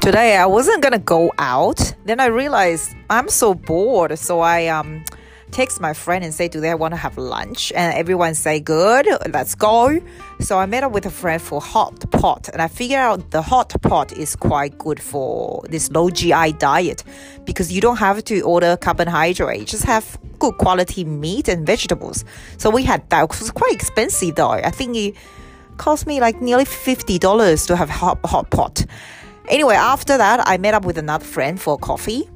today I wasn't gonna go out. Then I realized I'm so bored, so I um text my friend and say, "Do they want to have lunch?" And everyone say, "Good, let's go." So I met up with a friend for hot pot, and I figured out the hot pot is quite good for this low GI diet because you don't have to order carbohydrate; just have good quality meat and vegetables. So we had that. It was quite expensive though. I think it cost me like nearly fifty dollars to have hot hot pot. Anyway, after that, I met up with another friend for coffee,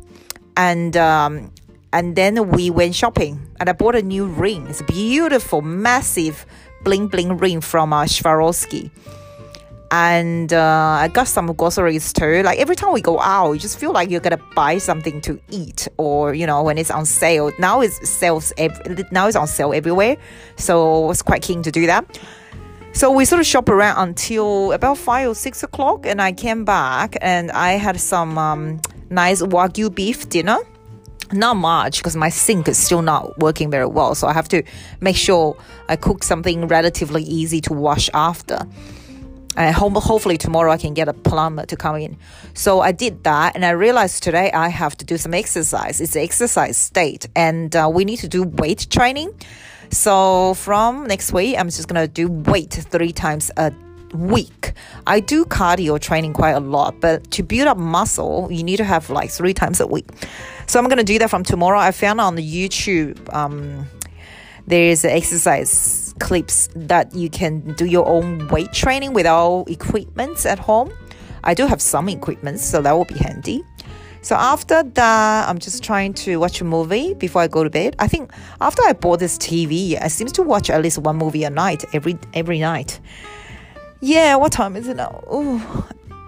and um, and then we went shopping. And I bought a new ring. It's a beautiful, massive, bling bling ring from uh, Swarovski. And uh, I got some groceries too. Like every time we go out, you just feel like you're gonna buy something to eat, or you know when it's on sale. Now it's sales. Ev- now it's on sale everywhere, so I was quite keen to do that. So we sort of shop around until about five or six o'clock, and I came back and I had some um, nice wagyu beef dinner. Not much because my sink is still not working very well, so I have to make sure I cook something relatively easy to wash after. And hopefully tomorrow I can get a plumber to come in. So I did that, and I realized today I have to do some exercise. It's exercise state, and uh, we need to do weight training. So from next week, I'm just gonna do weight three times a week. I do cardio training quite a lot, but to build up muscle, you need to have like three times a week. So I'm gonna do that from tomorrow. I found on the YouTube um, there's exercise clips that you can do your own weight training without equipment at home. I do have some equipment, so that will be handy. So after that, I'm just trying to watch a movie before I go to bed. I think after I bought this TV, I seem to watch at least one movie a night every every night. Yeah, what time is it now? Ooh.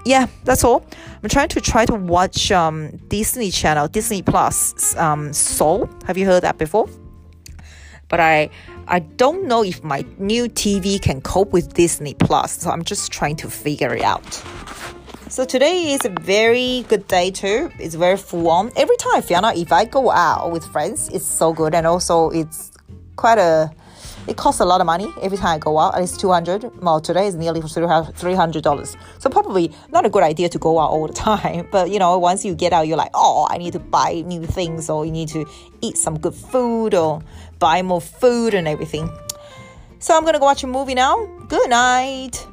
Yeah, that's all. I'm trying to try to watch um, Disney Channel, Disney Plus, um, Soul. Have you heard that before? But I I don't know if my new TV can cope with Disney Plus, so I'm just trying to figure it out. So today is a very good day too. It's very full on. Every time out if I go out with friends, it's so good and also it's quite a it costs a lot of money every time I go out. It's 200 Well, today is nearly $300. So probably not a good idea to go out all the time. But, you know, once you get out, you're like, oh, I need to buy new things or you need to eat some good food or buy more food and everything. So I'm going to go watch a movie now. Good night.